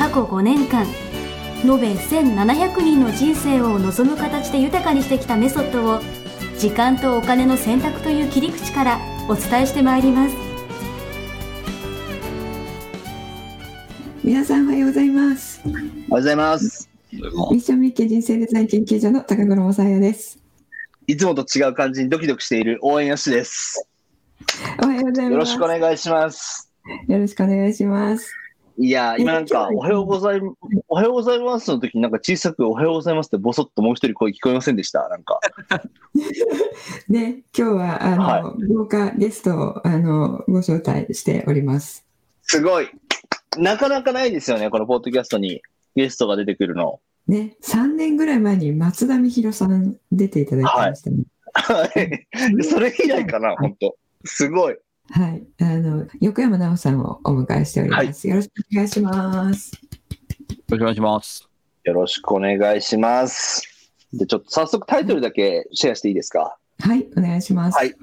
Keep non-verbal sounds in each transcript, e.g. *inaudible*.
過去5年間延べ1700人の人生を望む形で豊かにしてきたメソッドを時間とお金の選択という切り口からお伝えしてまいります皆さんおはようございますおはようございます。ミッションミッケ人生デザイン研究所の高頃もさやですいつもと違う感じにドキドキしている応援よしです。おはようございますよろしくお願いします。よろしくお願いしますいやー、今なんか、えおはようござい、おはようございますの時になんか小さくおはようございますってボソッともう一人声聞こえませんでした？なんか。で *laughs* 今日はあの、は豪華ゲストをあのご招待しておりますすごい。なかなかないですよね、このポッドキャストにゲストが出てくるの。ね3年ぐらい前に松田美弘さん出ていただいてましたねはい。*laughs* それ以来かな、本当すごい。はい、あの横山直さんをお迎えしております、よろしくお願いします。よろしくお願いします。よろしくお願いします。で、ちょっと早速タイトルだけシェアしていいですか？はいお願いします。はい。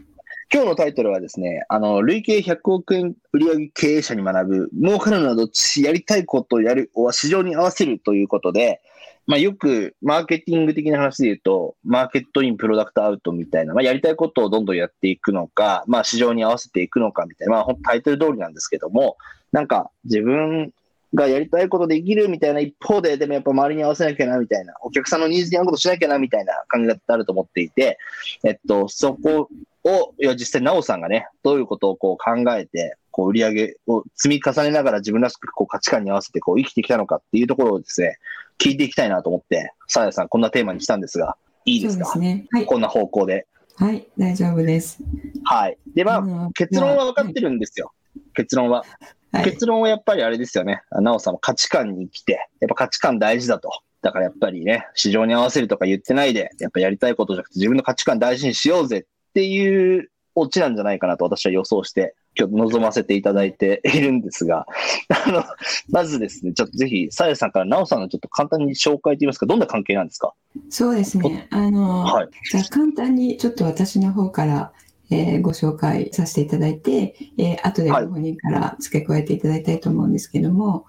今日のタイトルはですね、あの、累計100億円売上経営者に学ぶ、儲かるのはどっち、やりたいことをやる、は市場に合わせるということで、まあよくマーケティング的な話で言うと、マーケットイン、プロダクトアウトみたいな、まあやりたいことをどんどんやっていくのか、まあ市場に合わせていくのかみたいな、まあほんとタイトル通りなんですけども、なんか自分がやりたいことできるみたいな一方で、でもやっぱ周りに合わせなきゃなみたいな、お客さんのニーズに合うことしなきゃなみたいな考え方ってあると思っていて、えっと、そこを、いや、実際、なおさんがね、どういうことをこう考えて、こう、売り上げを積み重ねながら自分らしくこう価値観に合わせてこう生きてきたのかっていうところをですね、聞いていきたいなと思って、さやさん、こんなテーマにしたんですが、いいですか？そうですねはいこんな方向で。はい大丈夫ですはい。で、まあ、の結論は分かってるんですよ。結論は。はい結論はやっぱりあれですよね。なおさんも価値観に生きて、やっぱ価値観大事だと。だからやっぱりね、市場に合わせるとか言ってないで、やっぱやりたいことじゃなくて自分の価値観大事にしようぜっていうオチなんじゃないかなと私は予想して、今日臨ませていただいているんですが、*laughs* あの、まずですね、ちょっとぜひ、さやさんからなおさんのちょっと簡単に紹介といいますか、どんな関係なんですか？そうですねあの、はい。じゃあ簡単にちょっと私の方から、えーご紹介させていただいて、えー後ではいご本人から付け加えていただきたいと思うんですけども、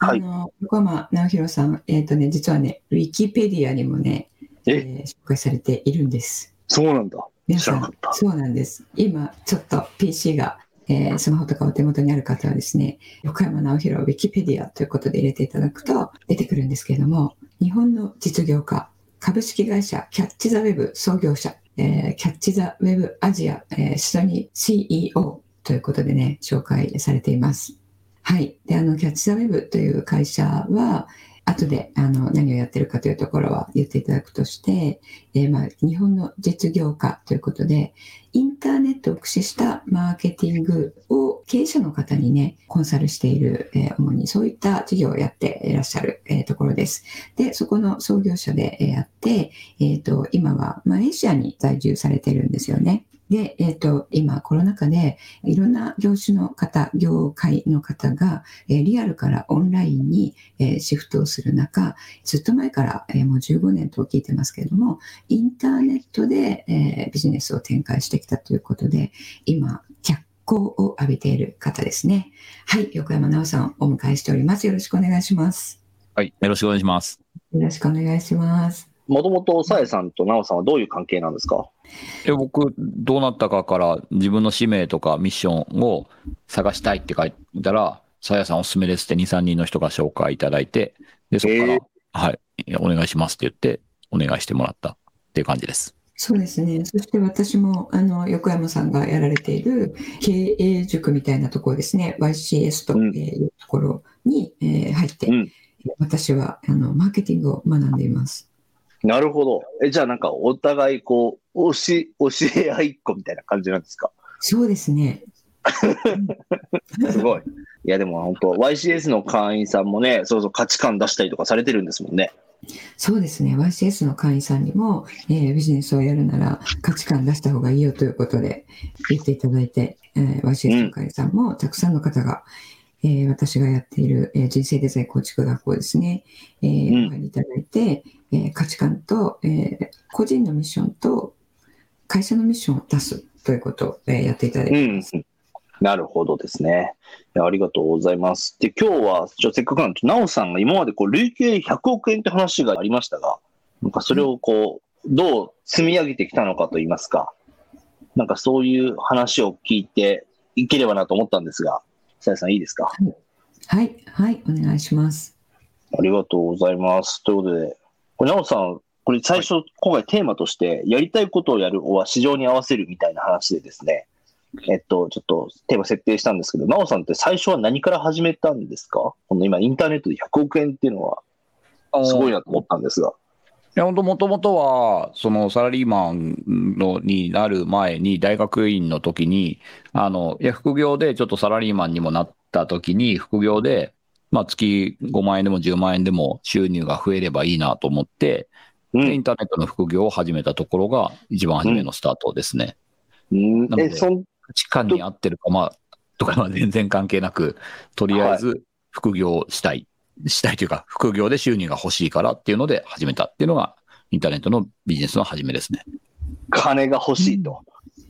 はいあの横山直弘さん、えーとね、実はね、ウィキペディアにもね、え？え、ー紹介されているんです。そうなんだ。皆さんそうなんです。今、ちょっと PC が、えースマホとかお手元にある方はですね、横山直弘ウィキペディアということで入れていただくと出てくるんですけれども、日本の実業家、株式会社キャッチザウェブ創業者、えーキャッチザウェブアジア、えーシドニー CEO ということでね、紹介されています。はい。で、あの、キャッチザウェブという会社は、後であの何をやってるかというところは言っていただくとして、えーまあ、日本の実業家ということで、インターネットを駆使したマーケティングを経営者の方にね、コンサルしている、えー主にそういった事業をやっていらっしゃる、えーところです。で、そこの創業者でえやって、えっ、と、今はマレーシアに在住されてるんですよね。で、えっ、と、今コロナ禍でいろんな業種の方、業界の方が、えーリアルからオンラインに、えーシフトをする中、ずっと前から、えーもう15年と聞いてますけれども、インターネットで、えービジネスを展開してきたということで、今、脚光を浴びている方ですね。はい、横山直さんお迎えしております。よろしくお願いします。はい。よろしくお願いします。よろしくお願いします。もともとさやさんとなおさんはどういう関係なんですか？え僕、どうなったかから自分の使命とかミッションを探したいって書いたら、さやさんおすすめですって2、3人の人が紹介いただいて、で、そこから、えーはい、お願いしますって言って、お願いしてもらったっていう感じです。そうですね。そして私も、あの、横山さんがやられている経営塾みたいなところですね。YCS とうんいうところに、えー入って、うん私は、あの、マーケティングを学んでいます。なるほど。え、じゃあなんかお互いこう、教し、教え合いっ子みたいな感じなんですか？そうですね。*laughs* すごい。いや、でも本当、YCS の会員さんもね、そうそう価値観出したりとかされてるんですもんね。そうですね、YCS の会員さんにも、えービジネスをやるなら価値観出した方がいいよということで言っていただいて、えー YCS の会員さんもたくさんの方が、えー私がやっている、えー人生デザイン構築学校ですね、えーうんお入りいただいて、えー価値観と、えー個人のミッションと会社のミッションを出すということを、えーやっていただいてうん。なるほどですね。ありがとうございます。で、今日は、ちょせっかくなんで、なおさんが今までこう累計100億円って話がありましたが、なんかそれをこう、どう積み上げてきたのかといいますか、なんかそういう話を聞いていければなと思ったんですが、さやさんいいですか？はい、はい、お願いします。ありがとうございます。ということで、これ、なおさん、これ最初、今回テーマとして、やりたいことをやるは市場に合わせるみたいな話でですね、えっと、ちょっとテーマ設定したんですけど、なおさんって最初は何から始めたんですか？この今、インターネットで100億円っていうのは、すごいなと思ったんですが。いや、本当もともとは、そのサラリーマンのになる前に、大学院の時に、あの、いや、副業でちょっとサラリーマンにもなった時に、副業で、まあ、月5万円でも10万円でも収入が増えればいいなと思って、うん。でインターネットの副業を始めたところが、一番初めのスタートですね。うんえ、なのでそん、価値観に合ってるか、まあ、とかは全然関係なく、とりあえず副業したい、したいというか、副業で収入が欲しいからっていうので始めたっていうのが、インターネットのビジネスの始めですね。金が欲しいと。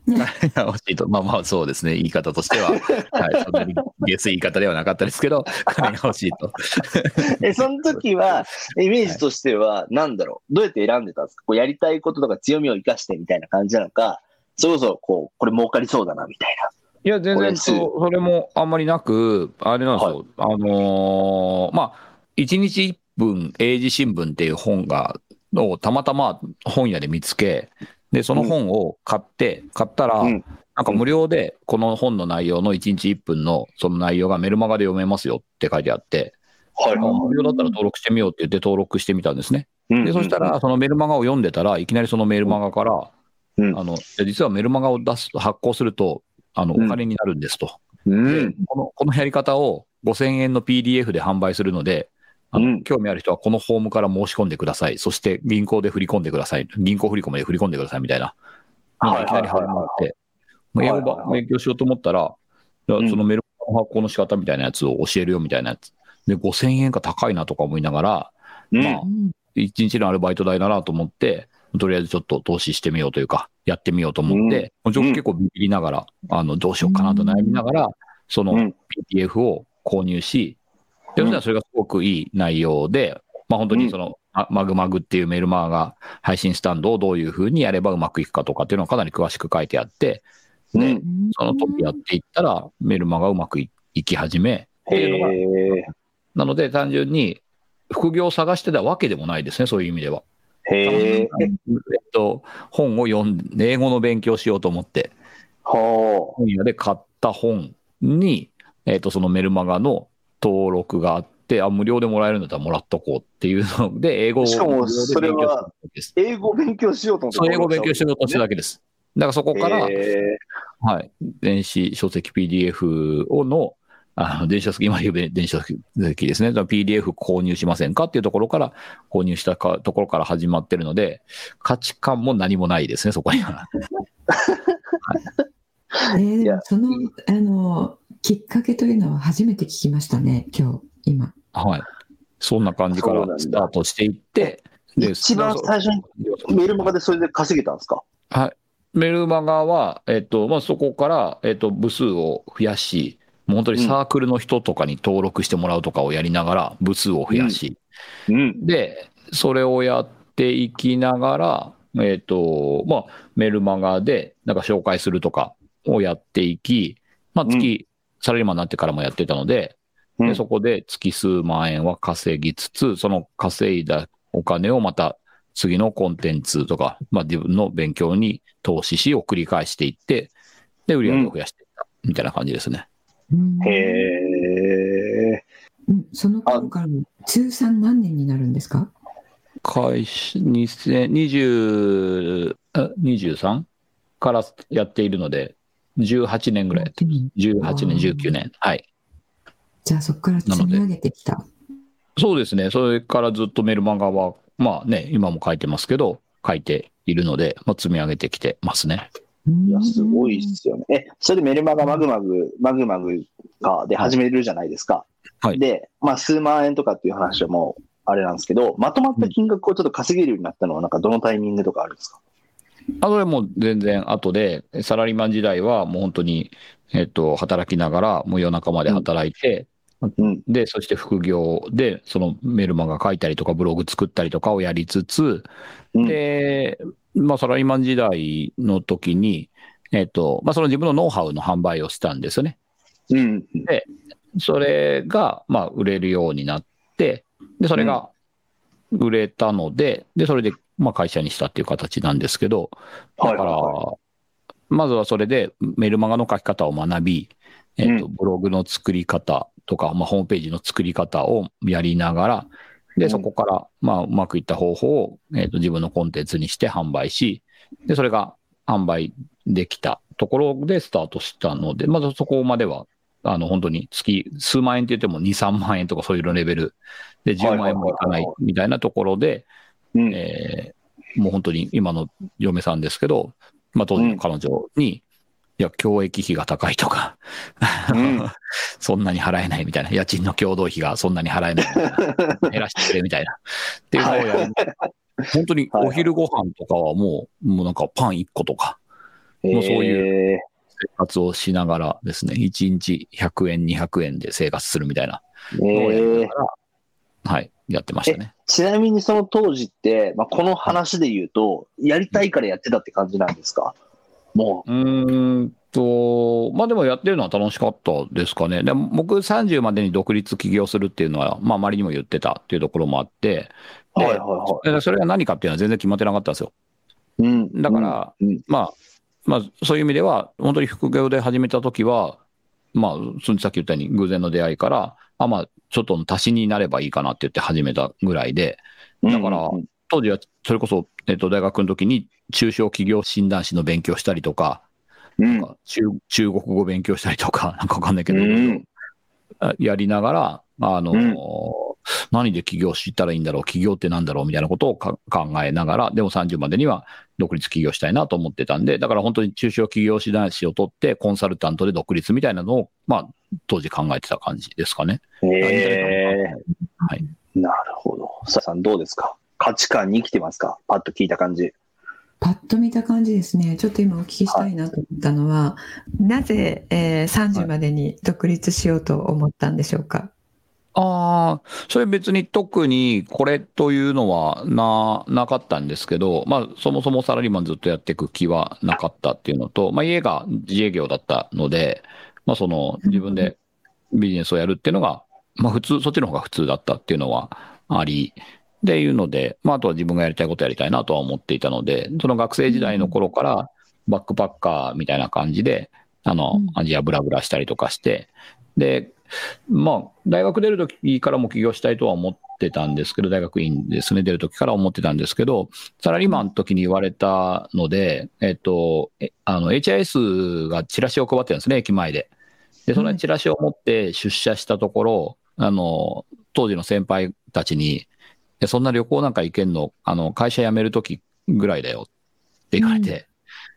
欲しいと、まあまあそうですね、言い方としては、*laughs* はい、そんなに下水言い方ではなかったですけど、金が欲しいと。*laughs* え、その時は、イメージとしては、なんだろう、どうやって選んでたんですか？こうやりたいこととか強みを生かしてみたいな感じなのか、それこそ、こう、これ儲かりそうだな、みたいいや、全然そう、それもあんまりなく、あれなんですよ、あのーまあ、1日1分、英字新聞っていう本が、をたまたま本屋で見つけ、で、その本を買って、買ったら、うん。なんか無料で、この本の内容の1日1分のその内容がメルマガで読めますよって書いてあって、な。はいあ無料だったら登録してみようって言って登録してみたんですね。うん。で、そしたら、そのメルマガを読んでたら、いきなりそのメルマガから、うん。あの、実はメルマガを出す、発行すると、あの、うんお金になるんですと。うん。このこのやり方を5000円の PDF で販売するので、あのうん興味ある人はこのフォームから申し込んでください。そして銀行で振り込んでください。銀行振り込みで振り込んでくださいみたいな。はいいきなり始まって、英語勉強しようと思ったら、そのメルマガの発行の仕方みたいなやつを教えるよみたいなやつ。で、5000円か高いなとか思いながら、うんまあうん1日のアルバイト代だなと思って、とりあえずちょっと投資してみようというか、やってみようと思って、もちろん結構ビビりながら、あの、どうしようかなと悩みながら、そのうん。PDF を購入し、で、そしたらそれがすごくいい内容で、まあ本当にその、あマグマグっていうメルマガが配信スタンドをどういうふうにやればうまくいくかとかっていうのがかなり詳しく書いてあって、うん。で、その通りやっていったら、メルマガうまくいいき始め、っていうのが、へなので単純に副業を探してたわけでもないですね、そういう意味では。え。へえ。えっと、本を読んで、英語の勉強しようと思って、は本屋で買った本に、えっと、そのメルマガの登録があって、あ、無料でもらえるんだったらもらっとこうっていうので、*laughs* 英語をしかもそれは。英語勉強しようと思って。そう、英語を勉強してるとしただけです。だからそこから、へはい、電子書籍 PDF をの、あの電子書籍、今言う電子書籍ですね。PDF 購入しませんかっていうところから、購入したかところから始まってるので、価値観も何もないですね、そこには。えーいやでもそのあのきっかけというのは初めて聞きましたね、今日、今。はい。そんな感じからスタートしていって、で一番最初にメールマガでそれで稼げたんですか？はい。メルマガは、えっと、まあ、そこから、えっと、部数を増やし、もう本当にサークルの人とかに登録してもらうとかをやりながら、部数を増やし、うん。で、それをやっていきながら、えっと、まあ、メルマガで、なんか紹介するとかをやっていき、まあ、月、サラリーマンになってからもやってたので、うん。で、そこで月数万円は稼ぎつつ、その稼いだお金をまた次のコンテンツとか、まあ自分の勉強に投資しを繰り返していって、で、売り上げを増やしていった、みたいな感じですね。うんへえ。うんその頃から通算何年になるんですか？開始、2020、あ 23? からやっているので、18年ぐらいやってる。18年、19年。はい。じゃあそこから積み上げてきた。そうですね。それからずっとメルマガは、まあね、今も書いてますけど、書いているので、まあ、積み上げてきてますね。いや、すごいっすよね。え、それでメルマガマグマグ、マグマグかで始めるじゃないですか。はいで、まあ、数万円とかっていう話はもう、あれなんですけど、まとまった金額をちょっと稼げるようになったのは、なんかどのタイミングとかあるんですか？あそれもう全然後で、サラリーマン時代はもう本当に、えっと、働きながら、もう夜中まで働いて、うん。で、そして副業で、そのメルマガ書いたりとか、ブログ作ったりとかをやりつつ、うんで、まあ、サラリーマン時代の時に、えっと、まあ、その自分のノウハウの販売をしたんですよね。うん。それが、まあ、売れるようになって、で、それが売れたので、で、それで、まあ、会社にしたっていう形なんですけど、だから、はまずはそれでメルマガの書き方を学び、えっと、うブログの作り方とか、まあ、ホームページの作り方をやりながら、で、うんそこから、まあ、うまくいった方法を、えっと、自分のコンテンツにして販売し、で、それが販売できたところでスタートしたので、まずそこまでは、あの、本当に月数万円って言っても2、3万円とかそういうレベルで10万円もいかないみたいなところで、うん。えーもう本当に今の嫁さんですけど、まあ当時の彼女に、いや、教育費が高いとか、うん。*laughs* そんなに払えないみたいな、家賃の共同費がそんなに払えないみたいな、*laughs* 減らしてくれみたいな。っていうのをやる。本当にお昼ご飯とかはもう、もうなんかパン1個とか、もうそういうえ生活をしながらですね、1日100円、200円で生活するみたいなーのをやりえーながら、はい、やってましたね。ちなみにその当時って、まあ、この話で言うと、やりたいからやってたって感じなんですか？もうーんと、まあでもやってるのは楽しかったですかね。でも僕30までに独立起業するっていうのは、まあ周りにも言ってたっていうところもあって、はいはいはでそれが何かっていうのは全然決まってなかったんですよ。い。うん。だから、うん、まあ、まあそういう意味では、本当に副業で始めた時は、まあ、さっき言ったように偶然の出会いから、あ、まあ、ちょっとの足しになればいいかなって言って始めたぐらいで、うんだからうん当時はそれこそ、えっと、大学の時に中小企業診断士の勉強したりとか、うんか中中国語勉強したりとか、*laughs* なんかわかんないけど、うんあやりながら、あの、うん何で起業したらいいんだろう、起業ってなんだろうみたいなことをか考えながら、でも30までには独立起業したいなと思ってたんで、だから本当に中小企業診断士を取って、コンサルタントで独立みたいなのを、まあ、当時考えてた感じですかね。えはい。ー、なるほど。ささんどうですか？価値観に生きてますか？パッと聞いた感じ。パッと見た感じですね。ちょっと今お聞きしたいなと思ったのは、なぜ、えー30までに独立しようと思ったんでしょうか？ああ、それ別に特にこれというのはな、なかったんですけど、まあそもそもサラリーマンずっとやっていく気はなかったっていうのと、まあ家が自営業だったので、まあその自分でビジネスをやるっていうのが、まあ普通、そっちの方が普通だったっていうのはあり、っていうので、まああとは自分がやりたいことやりたいなとは思っていたので、その学生時代の頃からバックパッカーみたいな感じで、あのうん、アジアブラブラしたりとかして、で、まあ、大学出るときからも起業したいとは思ってたんですけど、大学院ですね、出るときから思ってたんですけど、サラリーマンの時に言われたので、えっと、えあの、HIS がチラシを配ってるんですね、駅前で。で、そのチラシを持って出社したところ、あの、当時の先輩たちに、いやそんな旅行なんか行けんの、あの、会社辞めるときぐらいだよって言われて、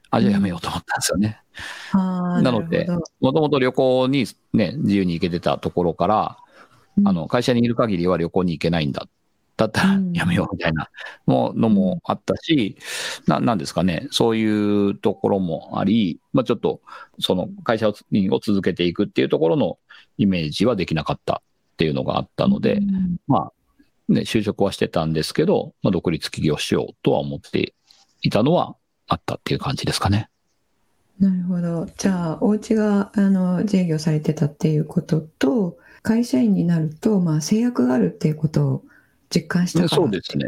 あ、じゃあ辞めようと思ったんですよね。あーなのでもともと旅行にね、自由に行けてたところから、うん。あの、会社にいる限りは旅行に行けないんだ。だったらうん。やめようみたいなものもあったし、ななんですかね、そういうところもあり、まあちょっと、その会社をを続けていくっていうところのイメージはできなかったっていうのがあったので、うん。まあ、ね、就職はしてたんですけど、まあ独立起業しようとは思っていたのはあったっていう感じですかね。なるほど。じゃあ、お家があの自営業されてたっていうことと、会社員になると、まあ、制約があるっていうことを実感したからそうですね。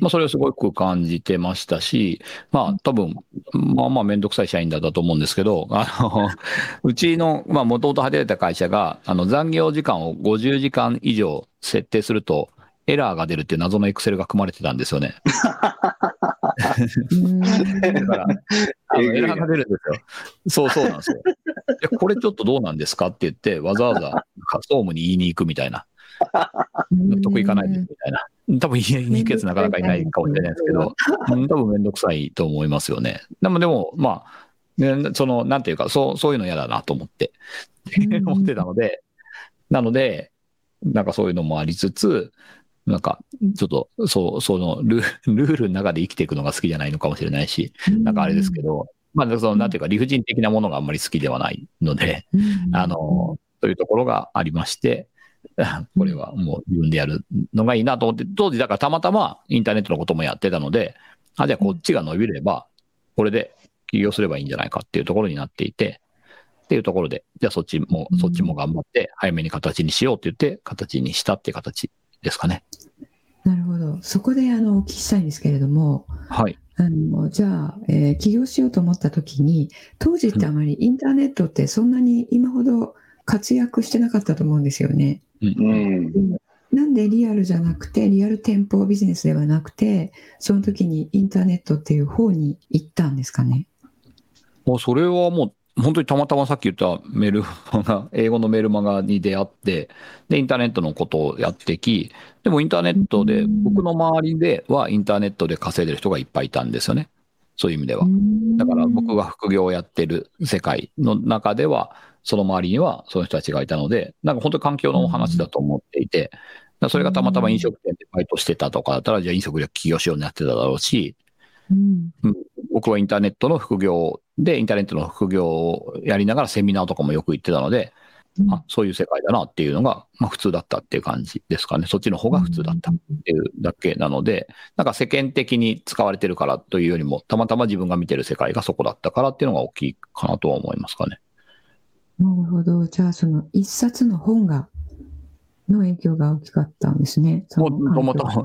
まあ、それをすごく感じてましたし、まあ、多分、まあまあ、めんどくさい社員だったと思うんですけど、*laughs* あの、うちの、まあ、もともと働いてた会社が、あの、残業時間を50時間以上設定すると、エラーが出るっていう謎のエクセルが組まれてたんですよね。うんだから、エラーが出るんですよ。そうそうなんですよ。や、これちょっとどうなんですかって言って、わざわざ総務に言いに行くみたいな、納得いかないですみたいな。多分言いに行くやつなかなかいないかもしれないですけど、うん多分めんどくさいと思いますよね。でも、でも、まあ、ねその、なんていうか、そう、そういうの嫌だなと思って、うん *laughs* 思ってたので、なので、なんかそういうのもありつつ、なんか、ちょっと、そう、そのル、*laughs* ルールの中で生きていくのが好きじゃないのかもしれないし、なんかあれですけど、まあ、その、なんていうか、理不尽的なものがあんまり好きではないので、うん。あの、というところがありまして、*laughs* これはもう自分でやるのがいいなと思って、当時だからたまたまインターネットのこともやってたので、あ、じゃあこっちが伸びれば、これで起業すればいいんじゃないかっていうところになっていて、っていうところで、じゃあそっちもう、んそっちも頑張って、早めに形にしようって言って、形にしたっていう形ですかね。なるほど。そこであのお聞きしたいんですけれども、はい。あのじゃあ、えー起業しようと思った時に、当時ってあまりインターネットってそんなに今ほど活躍してなかったと思うんですよね。うん。なんでリアルじゃなくて、リアル店舗ビジネスではなくて、その時にインターネットっていう方に行ったんですかね。もうそれはもう、本当にたまたまさっき言ったメールマガ、英語のメールマガに出会って、で、インターネットのことをやってき、でもインターネットで、うん僕の周りではインターネットで稼いでる人がいっぱいいたんですよね。そういう意味では。だから僕が副業をやってる世界の中では、その周りにはその人たちがいたので、なんか本当に環境の話だと思っていて、それがたまたま飲食店でバイトしてたとかだったら、じゃあ飲食で起業しようになってただろうし、うん僕はインターネットの副業で、インターネットの副業をやりながらセミナーとかもよく行ってたので、うんあそういう世界だなっていうのが、まあ、普通だったっていう感じですかね。そっちの方が普通だったっていうだけなので、なんか世間的に使われてるからというよりも、たまたま自分が見てる世界がそこだったからっていうのが大きいかなとは思いますかね。なるほど。じゃあ、その一冊の本が、の影響が大きかったんですね。そものともと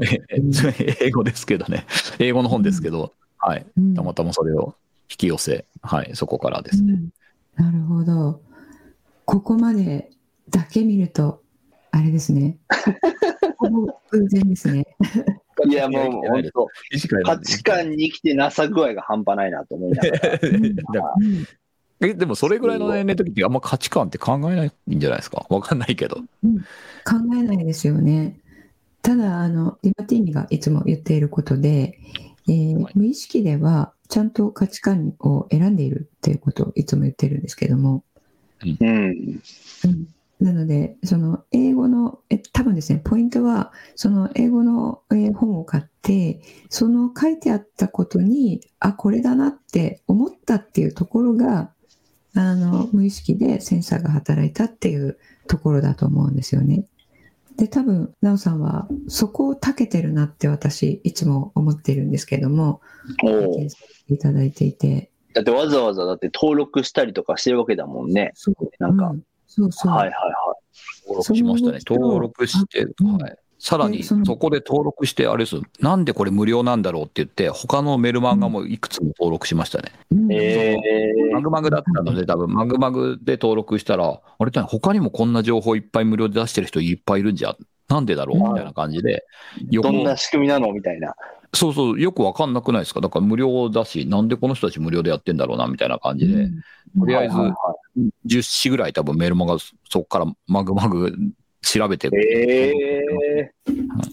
英語ですけどね。英語の本ですけど、はい。うんたまたまそれを引き寄せ、はい、そこからですね。うんなるほど。ここまでだけ見ると、あれですね。偶然ですね。いや、もう本当、価値観に生きてなさ具合が半端ないなと思いながら。え、でもそれぐらいの年齢の時ってあんま価値観って考えないんじゃないですか？わかんないけど。考えないですよね。ただ、あの、ディマティーニがいつも言っていることで、えーはい無意識ではちゃんと価値観を選んでいるっていうことをいつも言ってるんですけども、うん。うんなので、その英語の、え多分ですね、ポイントは、その英語の、えー本を買って、その書いてあったことに、あ、これだなって思ったっていうところが、あの、無意識でセンサーが働いたっていうところだと思うんですよね。で、多分、なおさんは、そこを長けてるなって私、いつも思ってるんですけども、お体う験させていただいていて、だってわざわざだって登録したりとかしてるわけだもんね。そう、なんかうんそうそう。はいはいは登録しましたね。登録して、うんはい。さらに、でそこで登録して、あれですなんでこれ無料なんだろうって言って、他のメルマガもいくつも登録しましたね。えマグマグだったので、多分マグマグで登録したら、あれだね、他にもこんな情報いっぱい無料で出してる人いっぱいいるんじゃん。なんでだろう？うん。みたいな感じで、どんな仕組みなの？みたいな。そうそう、よくわかんなくないですか？だから無料だし、なんでこの人たち無料でやってんだろうな、みたいな感じで、とりあえずはいは10紙ぐらい多分メールマガ、そこからマグマグ調べていはいえ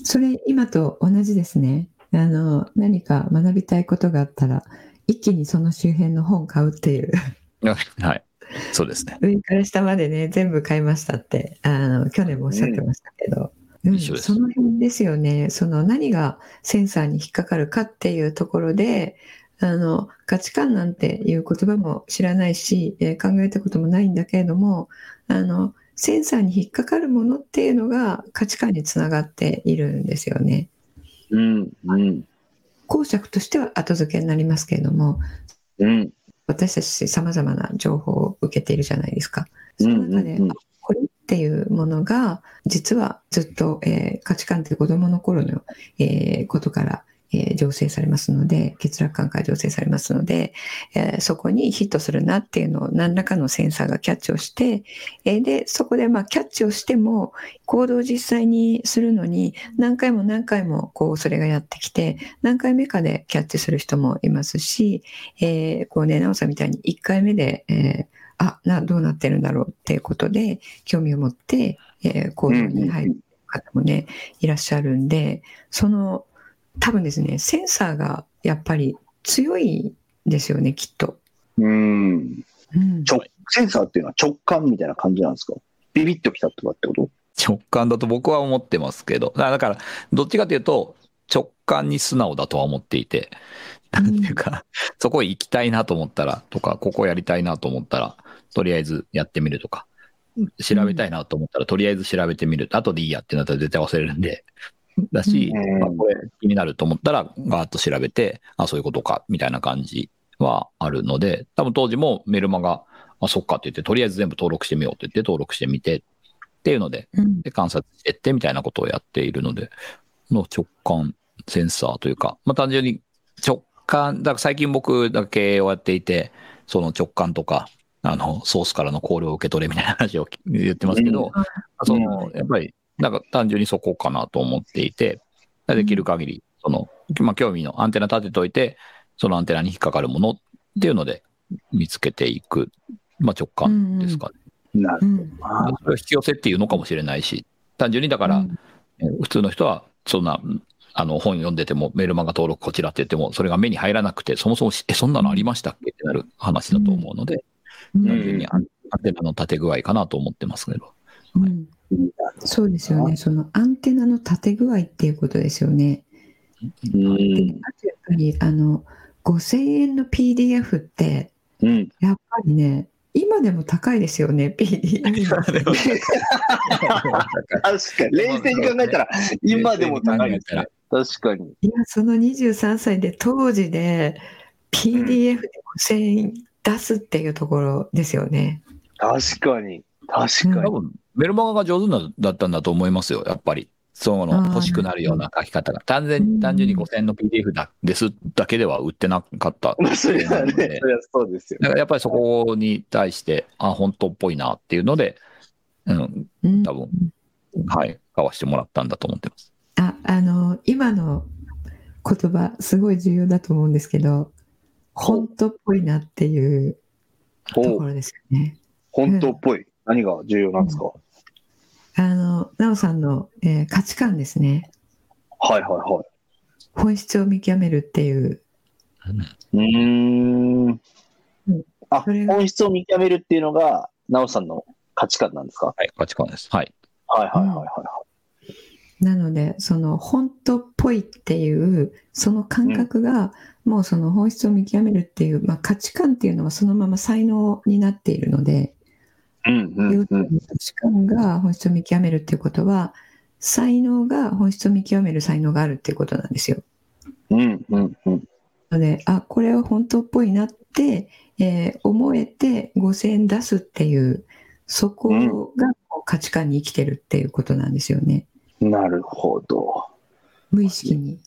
それ今と同じですね。あの何か学びたいことがあったら一気にその周辺の本買うっていう。*laughs* はい。そうですね。上から下までね全部買いましたって。あの去年もおっしゃってましたけど、うん一緒です。その辺ですよね。その何がセンサーに引っかかるかっていうところであの価値観なんていう言葉も知らないし、えー考えたこともないんだけれどもあのセンサーに引っかかるものっていうのが価値観につながっているんですよね。ー、うん、うん、公爵としては後付けになりますけれどもうん、私たちさまざまな情報を受けているじゃないですか。うんその中で、これっていうものが実はずっと、えー価値観って子どもの頃の、えーことから、えー醸成されますので欠落感から醸成されますので、えーそこにヒットするなっていうのを何らかのセンサーがキャッチをして、えーでそこでまあキャッチをしても行動を実際にするのに何回も何回もこうそれがやってきて何回目かでキャッチする人もいますし、えーこうね、なおさんみたいに1回目で、えーあなどうなってるんだろうっていうことで興味を持って、えー、工場に入る方もね、いらっしゃるんでその多分ですねセンサーがやっぱり強いですよねきっと。うん。うん。直センサーっていうのは直感みたいな感じなんですか？ビビッときたとかってこと？直感だと僕は思ってますけど、だだから、どっちかというと、直感に素直だとは思っていて、*laughs* なんていうか、そこ行きたいなと思ったら、とか、ここやりたいなと思ったら、とりあえずやってみるとか、調べたいなと思ったら、とりあえず調べてみる。後でいいやってなったら絶対忘れるんで、だし、うん。まあ、これ気になると思ったら、ガーッと調べて、あ、そういうことか、みたいな感じはあるので、多分当時もメルマが、あ、そっかって言って、とりあえず全部登録してみようって言って、登録してみて、っていうので、うん。で観察してってみたいなことをやっているので、の直感センサーというか、まあ単純に直感、だから最近僕だけをやっていて、その直感とか、あの、ソースからのコールを受け取れみたいな話を言ってますけど、その、やっぱり、なんか単純にそこかなと思っていて、できる限り、その、まあ興味のアンテナ立てといて、そのアンテナに引っかかるものっていうので見つけていく、まあ直感ですかね。なるうん。ほど。それを引き寄せっていうのかもしれないし、単純にだから、普通の人は、そんな、あの、本読んでても、メルマガ登録こちらって言っても、それが目に入らなくて、そもそもし、え、そんなのありましたっけってなる話だと思うので、うん。単純にアンアンテナの立て具合かなと思ってますけど。うんそうですよね。そのアンテナの立て具合っていうことですよね。うんであとやっぱりあの5000円の PDF ってうん。やっぱりね今でも高いですよね PDF。確かに。冷静に考えたら、今でも高いですね。確かに。いやその23歳で当時で PDF で5000円出すっていうところですよね。確かに。確かに。多分、メルマガが上手なだったんだと思いますよ、やっぱり。その欲しくなるような書き方が。単うん純単純に5000円の PDF だですだけでは売ってなかった。*laughs* まあ、それはね、そうですよ。だからやっぱりそこに対して、あ、本当っぽいなっていうので、うん、うん多分はい、買わしてもらったんだと思ってます。ああの今の言葉すごい重要だと思うんですけど本当っぽいなっていうとおころですよね。本当っぽい。何が重要なんですか、あの、なおさんの、えー価値観ですね。はいはいはい。本質を見極めるっていう。うーんうん。あ、それが本質を見極めるっていうのが、なおさんの価値観なんですか？はい、価値観です。はい。はいはいはいはなので、その本当っぽいっていう、その感覚が、もうその本質を見極めるっていう、まあ、価値観っていうのはそのまま才能になっているので、い。うんうん要すうん。るに価値観が本質を見極めるっていうことは、才能が本質を見極める才能があるっていうことなんですよ。うんうんうん。ので、あ、これは本当っぽいなって、えー思えて5000円出すっていう、そこが価値観に生きてるっていうことなんですよね。なるほど。無意識に。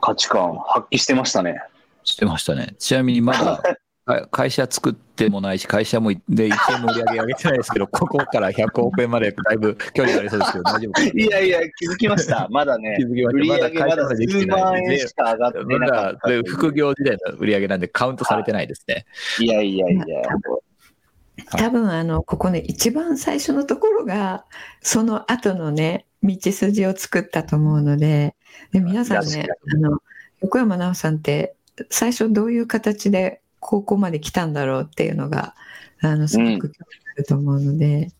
価値観発揮してましたね。してましたね。ちなみにまだ、か *laughs* 会社作ってもないし、会社もで1円も売り上げ上げてないですけど、*laughs* ここから100億円までだいぶ距離がありそうですけど、大丈夫かな？*laughs* いやいや、気づきました。まだね気。づきま売りした。上げまだ数万円しか上がってまなかっで副業時代の売り上げなんでカウントされてないですね。いやいやいや。多分あのここね一番最初のところがその後のね道筋を作ったと思うのでで皆さん確ねかあの横山奈緒さんって最初どういう形で高校まで来たんだろうっていうのがあのすごく興味あると思うので、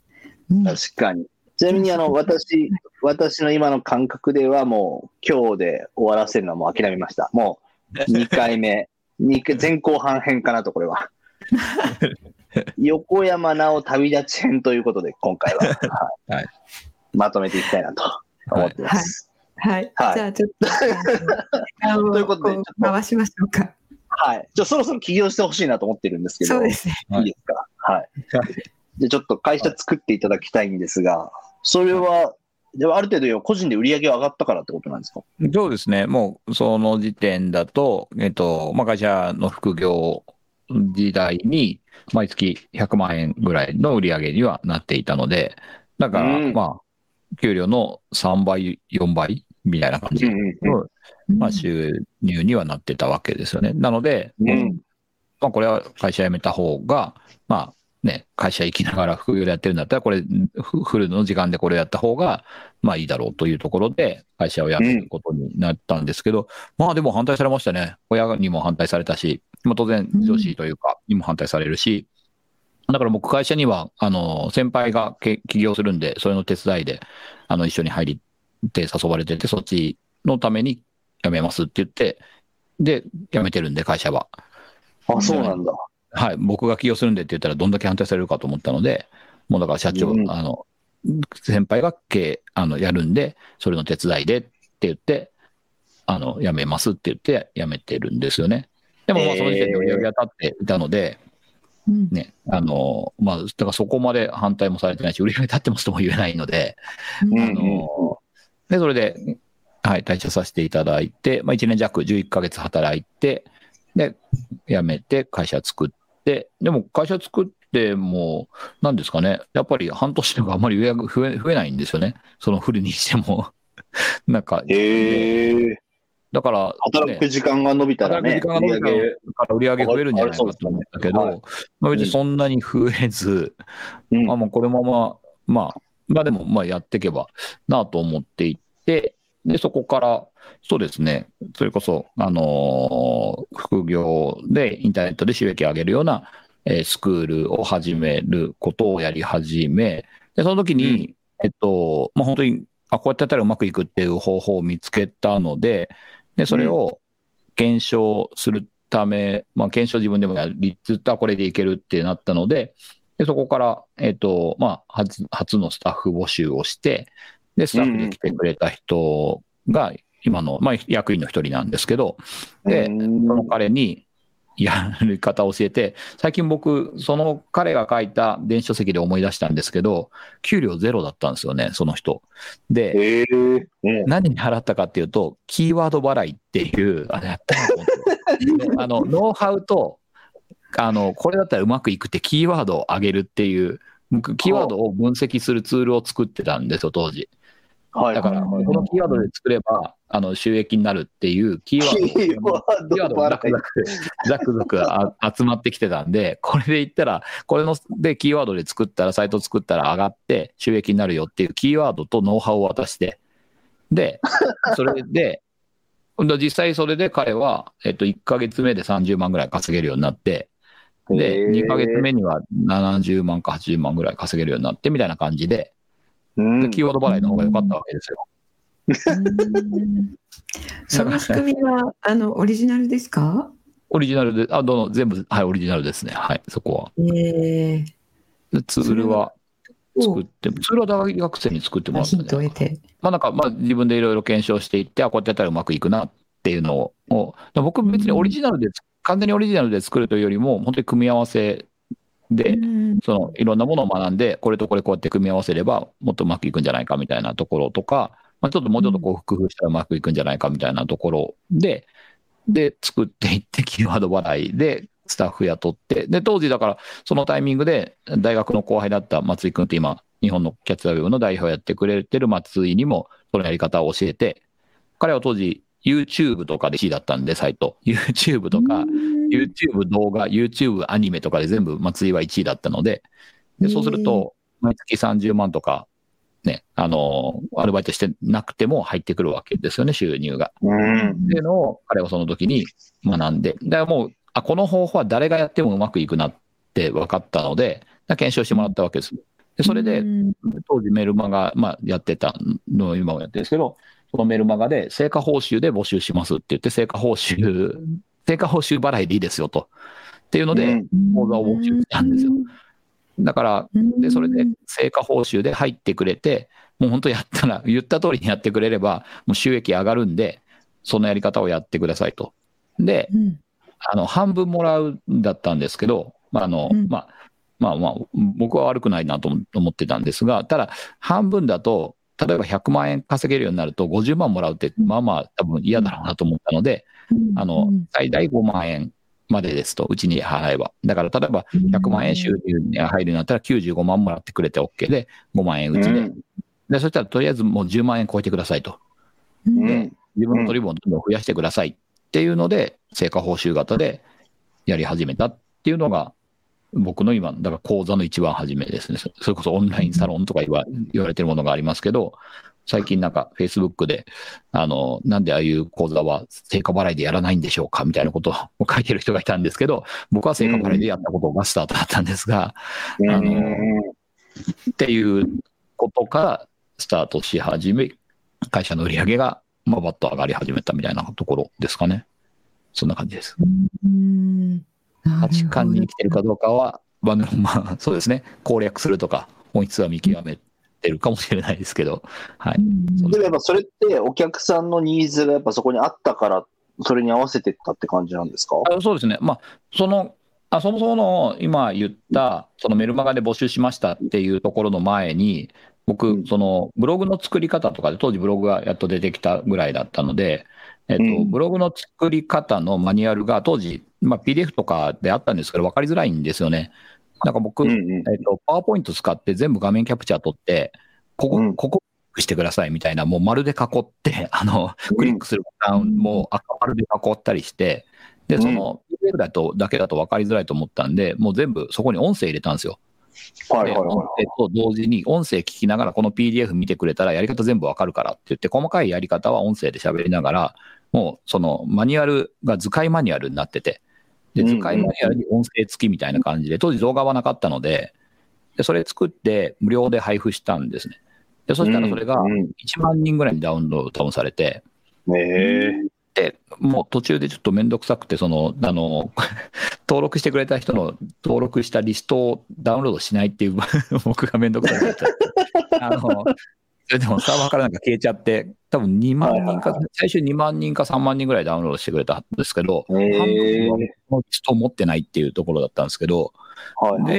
うん確かに。ちなみに、あの、私、私の今の感覚ではもう、今日で終わらせるのはもう諦めました。もう、2回目。*laughs* 二回前後半編かなと、これは。*laughs* 横山直旅立ち編ということで、今回は、はいはいまとめていきたいなと思ってます。はい、はいじゃあちょっと *laughs* というこ回しましょうか。はい。じゃあそろそろ起業してほしいなと思ってるんですけど。そうですね。いいですか？はい。で、ちょっと会社作っていただきたいんですが、それは、ではある程度個人で売り上げが上がったからってことなんですか？そうですね。もう、その時点だと、えっと、まあ、会社の副業時代に、毎月100万円ぐらいの売り上げにはなっていたので、だから、うんまあ、給料の3倍、4倍みたいな感じうんの、まあ、収入にはなってたわけですよね。なので、うんうん。まあ、これは会社辞めた方が、まあ、ね、会社行きながら副業でやってるんだったら、これ、フフルの時間でこれやった方が、まあいいだろうというところで、会社を辞めることになったんですけど、まあでも反対されましたね。親にも反対されたし、まあ当然上司というか、にも反対されるし、だから僕会社には、あの、先輩がけ起業するんで、それの手伝いで、あの、一緒に入りって誘われてて、そっちのために辞めますって言って、で、辞めてるんで、会社は。あ、そうなんだ。はい、僕が起業するんでって言ったら、どんだけ反対されるかと思ったので、もうだから社長、うんあの、先輩が経営あのやるんで、それの手伝いでって言って、あの、辞めますって言って辞めてるんですよね。でもまあ、えーその時点で売り上げが立っていたので、うんね、あの、まあ、だからそこまで反対もされてないし、売り上げ立ってますとも言えないので、うんあの、で、それで、はい、退社させていただいて、まあ、1年弱、11ヶ月働いて、で、辞めて会社作って、でも会社作っても、なんですかね、やっぱり半年とかあんまり売り上げ増え増えないんですよね。そのフルにしても。*laughs* なんか、へえ。だから、働く時間が伸びたらね、働く時間が伸びたら売り上げから売り上げ増えるんじゃないかと思ったけど、はいまあ別にそんなに増えず、うんまあもうこのまま、まあ、まあでも、まあやっていけばなと思っていって、で、そこから、そうですね、それこそ、あのー副業でインターネットで収益を上げるような、えースクールを始めることをやり始め、で、その時に、えっと、まあ本当に、あ、こうやってやったらうまくいくっていう方法を見つけたので、で、それを検証するため、まあ検証自分でもやりつつ、あ、これでいけるってなったので、で、そこから、えっ、と、まあ、初、初のスタッフ募集をして、で、スタッフで来てくれた人が、今の、まあ、役員の一人なんですけど、で、うんその彼にやり方を教えて、最近僕、その彼が書いた電子書籍で思い出したんですけど、給料ゼロだったんですよね、その人。で、へえ。うん何に払ったかっていうと、キーワード払いっていう、あれやったあの、ノウハウと、あの、これだったらうまくいくってキーワードを上げるっていう、僕キーワードを分析するツールを作ってたんですよ、当時。はいだから、はいこのキーワードで作れば、あの、収益になるっていうキーワードをキーワードがザクザク、ザクザクあ *laughs* 集まってきてたんで、これで言ったら、これのでキーワードで作ったら、サイト作ったら上がって収益になるよっていうキーワードとノウハウを渡して、で、それで、*laughs* で実際それで彼は、えっと、1ヶ月目で30万ぐらい稼げるようになって、で、へー2ヶ月目には70万か80万ぐらい稼げるようになってみたいな感じで、うんでキーワード払いの方が良かったわけですよ。うん *laughs* その仕組みはあのオリジナルですか？オリジナルで、あ、どの、全部、はい、オリジナルですね。はい、そこは。えでツールはー、作って、ツールは大学生に作ってもらったヒンね。まあなんか、まあ自分でいろいろ検証していって、あ、こうやってやったらうまくいくなっていうのを、で僕別にオリジナルで、完全にオリジナルで作るというよりも、本当に組み合わせで、うん。そのいろんなものを学んで、これとこれこうやって組み合わせれば、もっとうまくいくんじゃないかみたいなところとか、まあ、ちょっともうちょっとこう工夫したらうまくいくんじゃないかみたいなところで、で、作っていって、キーワード払いで、スタッフ雇って、で、当時だから、そのタイミングで、大学の後輩だった松井君って今、日本のキャッチャーウェブの代表をやってくれてる松井にも、そのやり方を教えて、彼は当時、YouTube とかで C だったんで、サイト。YouTube とか、YouTube 動画、YouTube アニメとかで全部松井は1位だったので、でそうすると、毎月30万とか、ね、あの、アルバイトしてなくても入ってくるわけですよね、収入が。うんっていうのを彼はその時に学んで、だからもう、あ、この方法は誰がやってもうまくいくなって分かったので、検証してもらったわけです。で、それで、当時メルマガ、まあ、やってたのを今もやってるんですけど、そのメルマガで成果報酬で募集しますって言って、成果報酬、成果報酬払いでいいですよと。っていうので、講座を募集したんですよ。だから、で、それで成果報酬で入ってくれて、もう本当やったら、*laughs* 言った通りにやってくれれば、もう収益上がるんで、そのやり方をやってくださいと。で、うんあの、半分もらうんだったんですけど、まあ、あの、うんまあ、まあまあ、僕は悪くないなと思ってたんですが、ただ、半分だと、例えば100万円稼げるようになると50万もらうって、まあまあ多分嫌だろうなと思ったので、あの、最大5万円までですと、うちに払えば。だから例えば100万円収入に入るようになったら95万もらってくれて OK で、5万円うちで。うん。で、そしたらとりあえずもう10万円超えてくださいと。うん。うん。自分の取り分をどんどん増やしてくださいっていうので、成果報酬型でやり始めたっていうのが、僕の今、だから講座の一番初めですね。そそれこそオンラインサロンとか言われてるものがありますけど、最近なんか Facebook で、あの、なんでああいう講座は成果払いでやらないんでしょうかみたいなことを *laughs* 書いてる人がいたんですけど、僕は成果払いでやったことがスタートだったんですが、あのっていうことからスタートし始め、会社の売り上げが、まあ、バッと上がり始めたみたいなところですかね。そんな感じです。うん価値観に生きてるかどうかは、まあ、まあ、そうですね。攻略するとか、本質は見極めてるかもしれないですけど、はい。そうでもやっぱそれってお客さんのニーズがやっぱそこにあったから、それに合わせてったって感じなんですか？あそうですね。まあ、その、あそもそもの今言った、そのメルマガで募集しましたっていうところの前に、僕、うんそのブログの作り方とかで、当時ブログがやっと出てきたぐらいだったので、えっと、うんブログの作り方のマニュアルが当時、まあ、PDF とかであったんですけど、分かりづらいんですよね。なんか僕、うんうん。えっと、パワーポイント使って全部画面キャプチャー取って、ここ、うん。ここ、クリックしてくださいみたいな、もう丸で囲って、*laughs* あの、クリックするボタンも赤丸で囲ったりして、で、その、PDF だと、だけだと分かりづらいと思ったんで、もう全部そこに音声入れたんですよ。で音はいはいは声と同時に音声聞きながら、この PDF 見てくれたらやり方全部分かるからって言って、細かいやり方は音声で喋りながら、もうそのマニュアルが図解マニュアルになってて、で図解マニュアルに音声付きみたいな感じで、当時動画はなかったので、でそれ作って無料で配布したんですね。でそしたらそれがうんうん1万人ぐらいにダウンロードされて、い。ええで、もう途中でちょっとめんどくさくて、その、あの、*laughs* 登録してくれた人の登録したリストをダウンロードしないっていう、僕がめんどくさくなっちゃって、あの、それでもサーバーからなんか消えちゃって、多分2万人か最初2万人か3万人ぐらいダウンロードしてくれたんですけど、え半分えはこのリストを持ってないっていうところだったんですけど、はいはい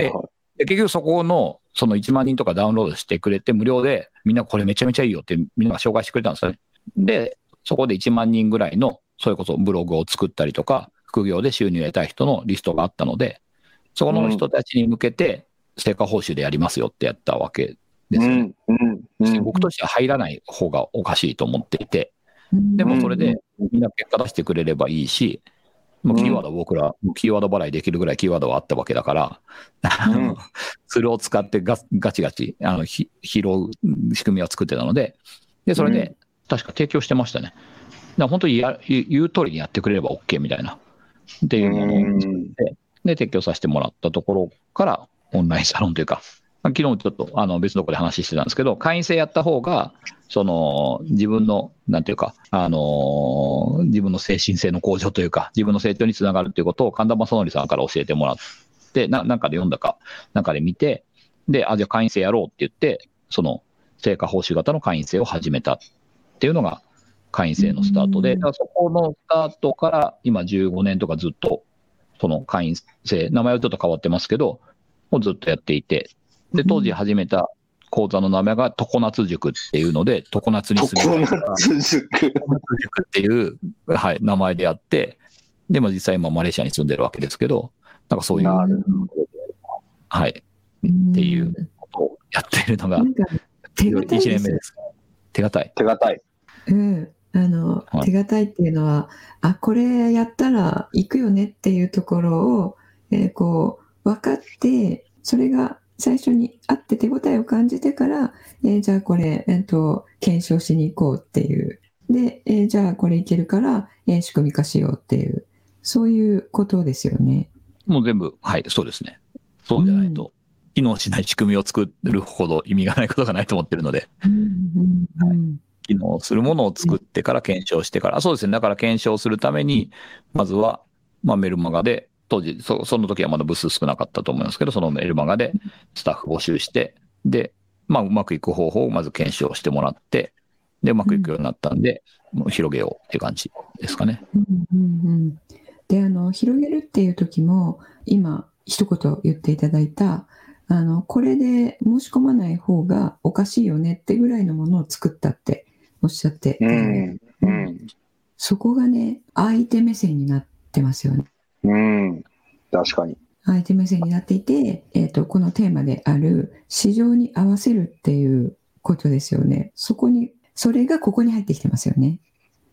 で結局そこの、その1万人とかダウンロードしてくれて、無料で、みんなこれめちゃめちゃいいよってみんなが紹介してくれたんですよね。で、そこで1万人ぐらいの、それこそブログを作ったりとか、副業で収入を得たい人のリストがあったので、そこの人たちに向けて、成果報酬でやりますよってやったわけですよね。うんうんうん。僕としては入らない方がおかしいと思っていて、でもそれでみんな結果出してくれればいいし、もうキーワードは僕ら、キーワード払いできるぐらいキーワードはあったわけだから、それを使ってガガチガチあのひ拾う仕組みを作ってたので、でそれで確か提供してましたね。だから本当にや言う言う通りにやってくれれば OK みたいな。っていうものを作って、で、提供させてもらったところから、オンラインサロンというか、昨日ちょっとあの別のところで話してたんですけど、会員制やった方が、その自分の、なんていうか、あのー自分の精神性の向上というか、自分の成長につながるということを神田正則さんから教えてもらって、ななんかで読んだか、なんかで見て、で、あ、じゃあ会員制やろうって言って、その成果報酬型の会員制を始めたっていうのが会員制のスタートで、うん。だからそこのスタートから今15年とかずっと、その会員制、名前はちょっと変わってますけど、もうずっとやっていて、で、当時始めた講座の名前が常夏塾っていうので、常夏にする常夏塾。常夏塾っていう、はい、名前でやって、でも実際今マレーシアに住んでるわけですけど、なんかそういう、なるはい、っていうことをやっているのが手堅い1です年目です。手堅い。手堅い。うん、あの、はい手堅いっていうのは、あ、これやったら行くよねっていうところを、えーこう、分かって、それが最初にあって手応えを感じてから、えーじゃあこれ、えっ、と、検証しに行こうっていう。で、えーじゃあこれいけるから、えー仕組み化しようっていう、そういうことですよね。もう全部、はい、そうですね。そうじゃないと、機能しない仕組みを作るほど意味がないことがないと思ってるので、うんうんうん機能するものを作ってから検証してから、あそうですね、だから検証するために、まずは、まあ、メルマガで、当時そ、その時はまだ部数少なかったと思いますけど、そのメルマガでスタッフ募集して、で、まあ、うまくいく方法をまず検証してもらって、で、うまくいくようになったんで、もう広げようっていう感じですかね。うんうんうんであの広げるっていう時も今一言言っていただいたあのこれで申し込まない方がおかしいよねってぐらいのものを作ったっておっしゃって、うん。うん。そこがね相手目線になってますよね。うん。確かに。相手目線になっていて、えー、とこのテーマである市場に合わせるっていうことですよね。そこにそれがここに入ってきてますよね。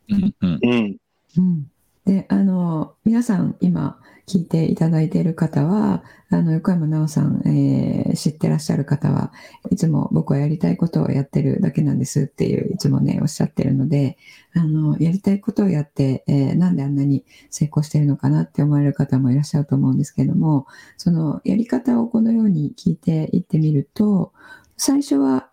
うん、うん。うん。うん、であの皆さん今聞いていただいている方は、あの、横山直さん、えー知ってらっしゃる方は、いつも僕はやりたいことをやってるだけなんですっていう、いつもね、おっしゃってるので、あの、やりたいことをやって、えーなんであんなに成功してるのかなって思われる方もいらっしゃると思うんですけども、そのやり方をこのように聞いていってみると、最初は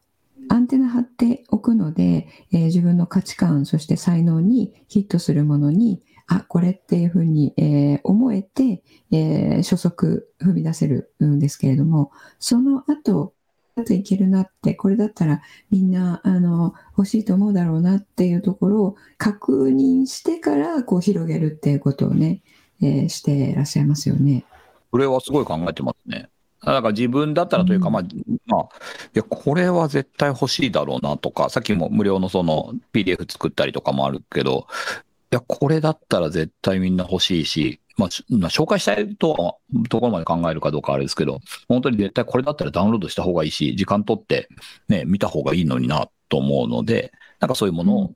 アンテナ張っておくので、えー自分の価値観、そして才能にヒットするものに、あ、これっていうふうに、えー思えて、えー初速踏み出せるんですけれども、その後、だといけるなって、これだったらみんな、あの、欲しいと思うだろうなっていうところを確認してから、こう広げるっていうことをね、えーしていらっしゃいますよね。これはすごい考えてますね。だから自分だったらというか、うんまあ、まあ、いや、これは絶対欲しいだろうなとか、さっきも無料のその PDF 作ったりとかもあるけど、いや、これだったら絶対みんな欲しいし、まあ、紹介したいとはところまで考えるかどうかあれですけど、本当に絶対これだったらダウンロードした方がいいし、時間取ってね、見た方がいいのになと思うので、なんかそういうものを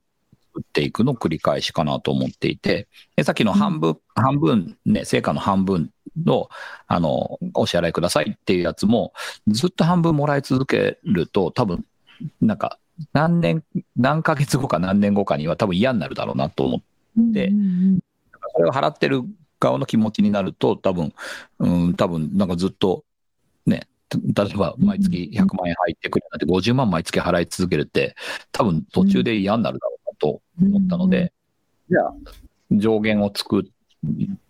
作っていくの繰り返しかなと思っていて、でさっきの半分、半分ね、成果の半分の、あの、お支払いくださいっていうやつも、ずっと半分もらい続けると、多分、なんか、何年、何ヶ月後か何年後かには多分嫌になるだろうなと思って、でうんうん。それを払ってる側の気持ちになると、多分、うん、多分、なんかずっと、ね、た例えば毎月100万円入ってくるなんて50万毎月払い続けるって、多分途中で嫌になるだろうなと思ったので、じゃあ、上限を作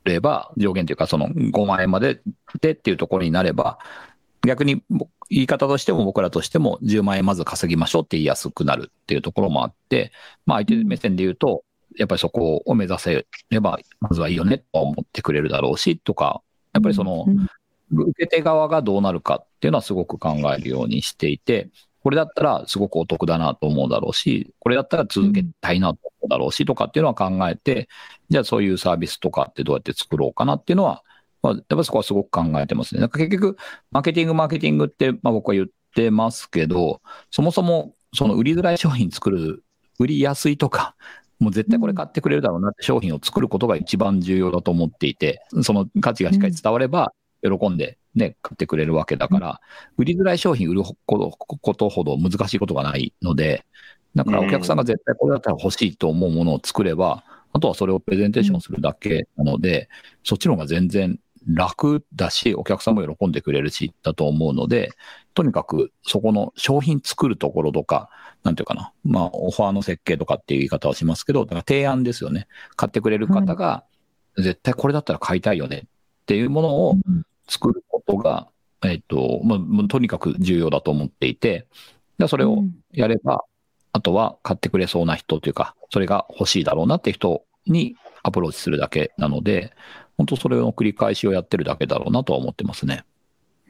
れば、上限というか、その5万円まででっていうところになれば、逆にぼ言い方としても僕らとしても10万円まず稼ぎましょうって言いやすくなるっていうところもあって、まあ相手目線で言うと、やっぱりそこを目指せれば、まずはいいよねと思ってくれるだろうし、とか、やっぱりそのう、ん受け手側がどうなるかっていうのはすごく考えるようにしていて、これだったらすごくお得だなと思うだろうし、これだったら続けたいなと思うだろうしとかっていうのは考えて、じゃあそういうサービスとかってどうやって作ろうかなっていうのは、まあ、やっぱそこはすごく考えてますね。なんか結局、マーケティング、マーケティングって、まあ僕は言ってますけど、そもそもその売りづらい商品作る、売りやすいとか、もう絶対これ買ってくれるだろうなって商品を作ることが一番重要だと思っていて、その価値がしっかり伝われば、喜んでね、買ってくれるわけだから、売りづらい商品売ることほど難しいことがないので、だからお客さんが絶対これだったら欲しいと思うものを作れば、あとはそれをプレゼンテーションするだけなので、そっちの方が全然楽だし、お客さんも喜んでくれるし、だと思うので、とにかくそこの商品作るところとか、なんていうかな、まあ、オファーの設計とかっていう言い方をしますけど、だから提案ですよね。買ってくれる方が、絶対これだったら買いたいよね。っていうものを作ることが、えっと、まあ、とにかく重要だと思っていて、でそれをやれば、あとは買ってくれそうな人というか、それが欲しいだろうなって人にアプローチするだけなので、本当それの繰り返しをやってるだけだろうなとは思ってますね。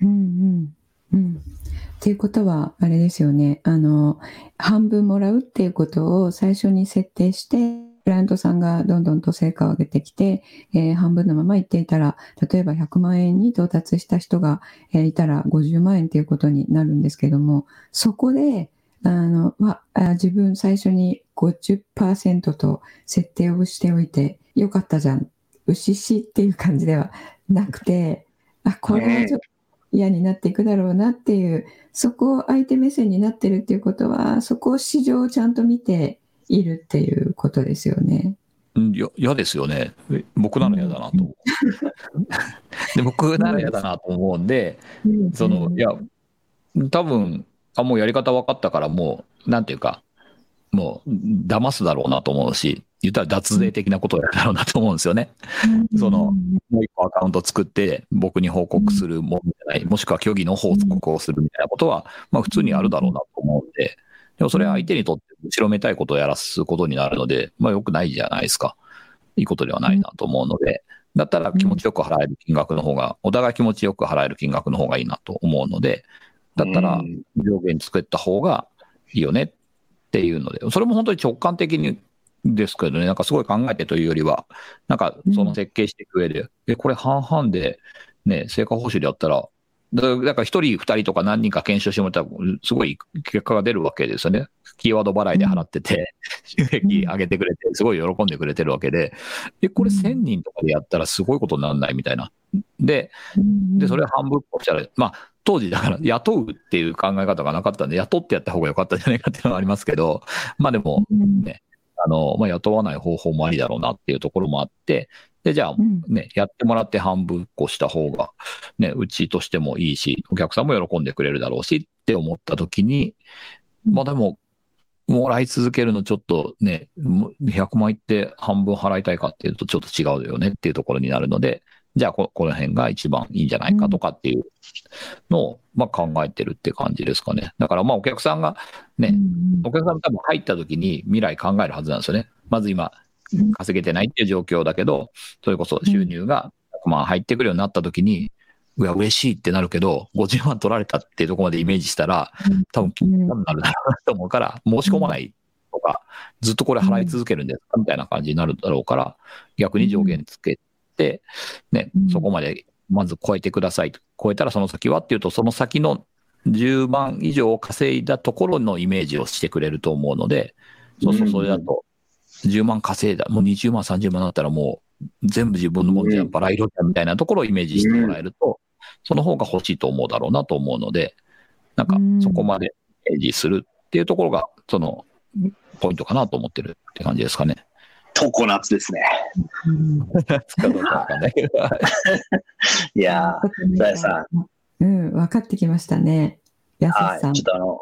うんうんうん。っていうことは、あれですよね。あの、半分もらうっていうことを最初に設定して、クライアントさんがどんどんと成果を上げてきて、えー半分のまま行っていたら、例えば100万円に到達した人が、えーいたら50万円っていうことになるんですけども、そこで、あの、まあ、自分最初に50%と設定をしておいてよかったじゃん。牛しっていう感じではなくて、あ、これはちょっと嫌になっていくだろうなっていう、そこを相手目線になってるっていうことは、そこを市場をちゃんと見ているっていうことですよね。うんいや嫌ですよね。え僕なら嫌だなと思う。*laughs* で僕なら嫌だなと思うんで、その、いや、多分、あ、もうやり方分かったから、もう、なんていうか、もう、騙すだろうなと思うし、言ったら脱税的なことをやるだろうなと思うんですよね。そのもう一個アカウント作って、僕に報告するものじゃない、もしくは虚偽の報告をするみたいなことは、まあ普通にあるだろうなと思うんで、でもそれは相手にとって後ろめたいことをやらすことになるので、まあ良くないじゃないですか。いいことではないなと思うので、だったら気持ちよく払える金額の方が、お互い気持ちよく払える金額の方がいいなと思うので、だったらうん上限作った方がいいよねっていうので、それも本当に直感的にですけどね、なんかすごい考えてというよりは、なんかその設計していく上で、え、これ半々で、ね、成果報酬でやったら、だだから一人二人とか何人か検証してもらったら、すごい結果が出るわけですよね。キーワード払いで払ってて、収益上げてくれて、すごい喜んでくれてるわけで、え、これ1000人とかでやったらすごいことにならないみたいな。で、で、それ半分こしたら、まあ、当時だから雇うっていう考え方がなかったんで、雇ってやった方が良かったんじゃないかっていうのはありますけど、まあでもね、あの、まあ雇わない方法もありだろうなっていうところもあって、で、じゃあね、やってもらって半分こした方が、ね、うちとしてもいいし、お客さんも喜んでくれるだろうしって思った時に、まあでも、もらい続けるのちょっとね、100万いって半分払いたいかっていうとちょっと違うよねっていうところになるので、じゃあこ、この辺が一番いいんじゃないかとかっていうのを、まあ、考えてるって感じですかね。だから、まあ、お客さんがね、お客さん多分入った時に未来考えるはずなんですよね。まず今、稼げてないっていう状況だけど、それこそ収入が100万入ってくるようになった時に、うわ、嬉しいってなるけど、50万取られたっていうところまでイメージしたら、多分、気になるだろうなと思うから、申し込まないとか、ずっとこれ払い続けるんですかみたいな感じになるだろうから、逆に上限つけて、ね、そこまでまず超えてください。超えたらその先はっていうと、その先の10万以上稼いだところのイメージをしてくれると思うので、そうそう、それだと、10万稼いだ、もう20万、30万だったらもう全部自分のものじゃん、バラ色じゃんみたいなところをイメージしてもらえると、その方が欲しいと思うだろうなと思うので、なんかそこまでイメージするっていうところが、その、ポイントかなと思ってるって感じですかね。常夏ですね。かどうかわかんないけど。*laughs* いやー、さやさん。うん、分かってきましたね。やすさん。ちょっとあの、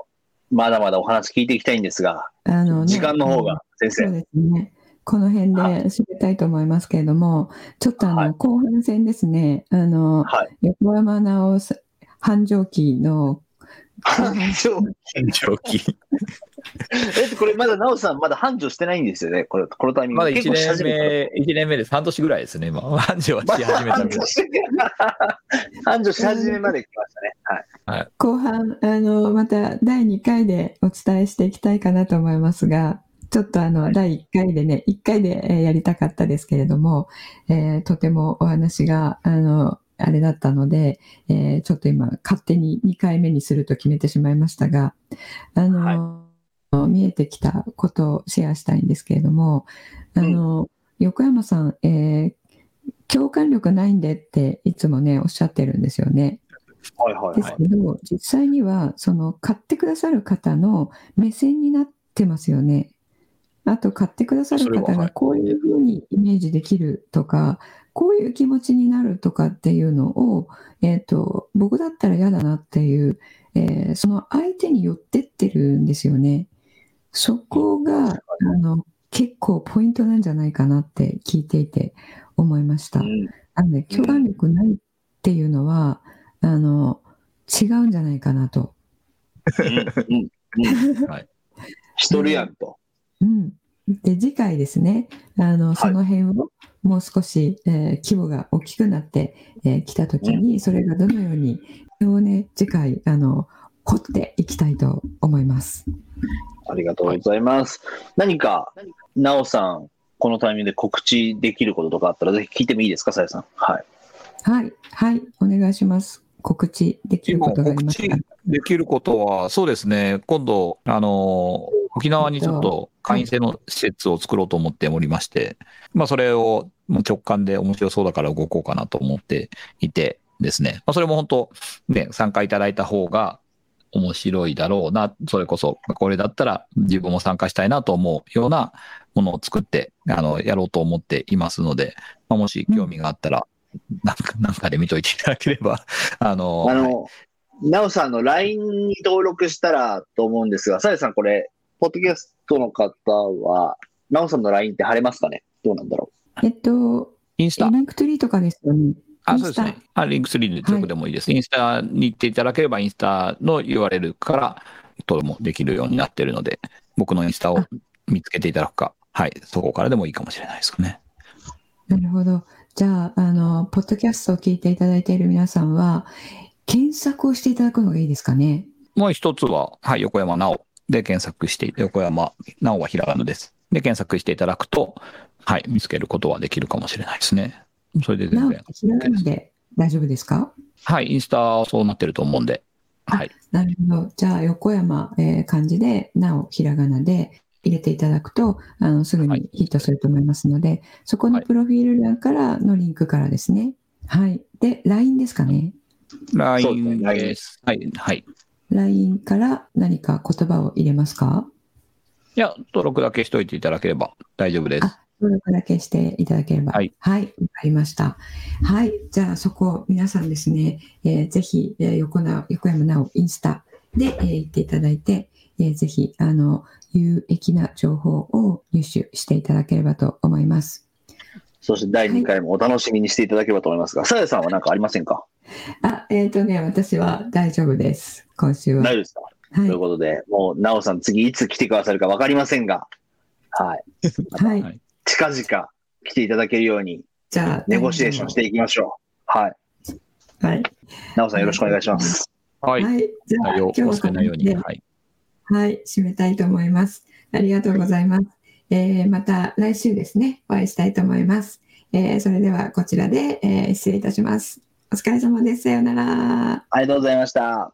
まだまだお話聞いていきたいんですが、あの、ね、時間の方が、先生。そうですね。この辺で知りたいと思いますけれども、ちょっとあの、はい、後半戦ですね、あの、はい、横山直繁盛期の繁盛期。えっと、これまだ、なおさん、まだ繁盛してないんですよね、これ、このタイミングまだ1年目、1年目で半年ぐらいですね、今。繁盛はし始めたけど。*laughs* 繁盛し始めまで来ましたね。はい。はい、後半、あの、また第2回でお伝えしていきたいかなと思いますが、ちょっとあの、第1回でね、1回でやりたかったですけれども、えー、とてもお話が、あの、あれだったので、えー、ちょっと今、勝手に2回目にすると決めてしまいましたが、あの、はい、見えてきたことをシェアしたいんですけれども、あの、うん、横山さん、えー、共感力ないんでっていつもね、おっしゃってるんですよね。はいはいはい、ですけど、実際には、その、買ってくださる方の目線になってますよね。あと、買ってくださる方がこういうふうにイメージできるとか、こういう気持ちになるとかっていうのを、えっ、ー、と、僕だったら嫌だなっていう、えー、その相手に寄ってってるんですよね。そこが、あの、結構ポイントなんじゃないかなって聞いていて思いました。うん、なので、共感力ないっていうのは、あの、違うんじゃないかなと。しとるやんと。うん。で、次回ですね、あの、その辺をもう少し、えー、規模が大きくなってき、えー、たときに、それがどのように、をね、次回、あの、掘っていきたいと思います。ありがとうございます。何か、なおさん、このタイミングで告知できることとかあったら、ぜひ聞いてもいいですか、さやさん。はい。はい、はい、お願いします。告知できることがありますか？できることは、そうですね、今度、あの、沖縄にちょっと会員制の施設を作ろうと思っておりまして、まあ、それを直感で面白そうだから動こうかなと思っていてですね、まあ、それも本当、ね、参加いただいた方が面白いだろうな、それこそ、これだったら自分も参加したいなと思うようなものを作って、あの、やろうと思っていますので、まあ、もし興味があったら、なんか、なんかで見といていただければ、*laughs* あの、あの、なおさんの LINE に登録したらと思うんですが、さやさんこれ、ポッドキャストの方は、なおさんの LINE って貼れますかね？どうなんだろえっと、インスタ。 Linktree とかですよね。あ、そうですね。あ、 Linktree で直でもいいです。はい、インスタに行っていただければ、インスタの URL から登録もできるようになっているので、僕のインスタを見つけていただくか、はい、そこからでもいいかもしれないですかね。なるほど。じゃあ、あの、ポッドキャストを聞いていただいている皆さんは、検索をしていただくのがいいですかね？もう一つは、はい、横山直で検索して、横山直はひらがなです。で、検索していただくと、はい、見つけることはできるかもしれないですね。それで全然。ひらがなで大丈夫ですか？はい、インスタはそうなってると思うんで。はい。なるほど。じゃあ、横山、えー漢字で、なお、ひらがなで入れていただくと、あの、すぐはいにヒットすると思いますので、そこのはいプロフィール欄からのリンクからですね。はい。で、LINE ですかね？LINE です。はい。はい。LINE から何か言葉を入れますか？いや、登録だけしといていただければ大丈夫です。あ登録だけしていただければ。はい。はい。わかりました。はい。じゃあ、そこ、皆さんですね、えーぜひ、えー横な横山直インスタで、えー行っていただいて、えーぜひ、あの、有益な情報を入手していただければと思います。そして第2回もお楽しみにしていただければと思いますが、さやさんは何かありませんか？あ、えっ、とね、私は大丈夫です。今週は。大丈夫ですか？はということで、もう、なおさん次いつ来てくださるか分かりませんが、はい。い。はい。はい近々来ていただけるように、じゃあ、ネゴシエーションしていきましょう。はい。はい。なおさんよろしくお願いします。はい。はい。じゃあ、内容今日は忘れないように。このはい。はい、締めたいと思います。ありがとうございます。えーまた来週ですね、お会いしたいと思います。えーそれではこちらで、えー失礼いたします。お疲れ様です。さようなら。ありがとうございました。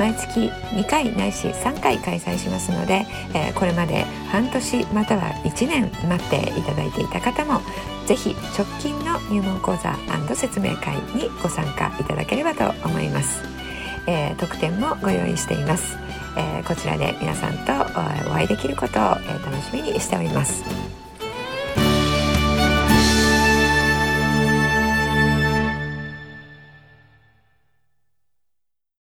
毎月2回ないし3回開催しますので、えーこれまで半年または1年待っていただいていた方もぜひ直近の入門講座説明会にご参加いただければと思います、えー特典もご用意しています、えーこちらで皆さんとお会いできることを、え楽しみにしております。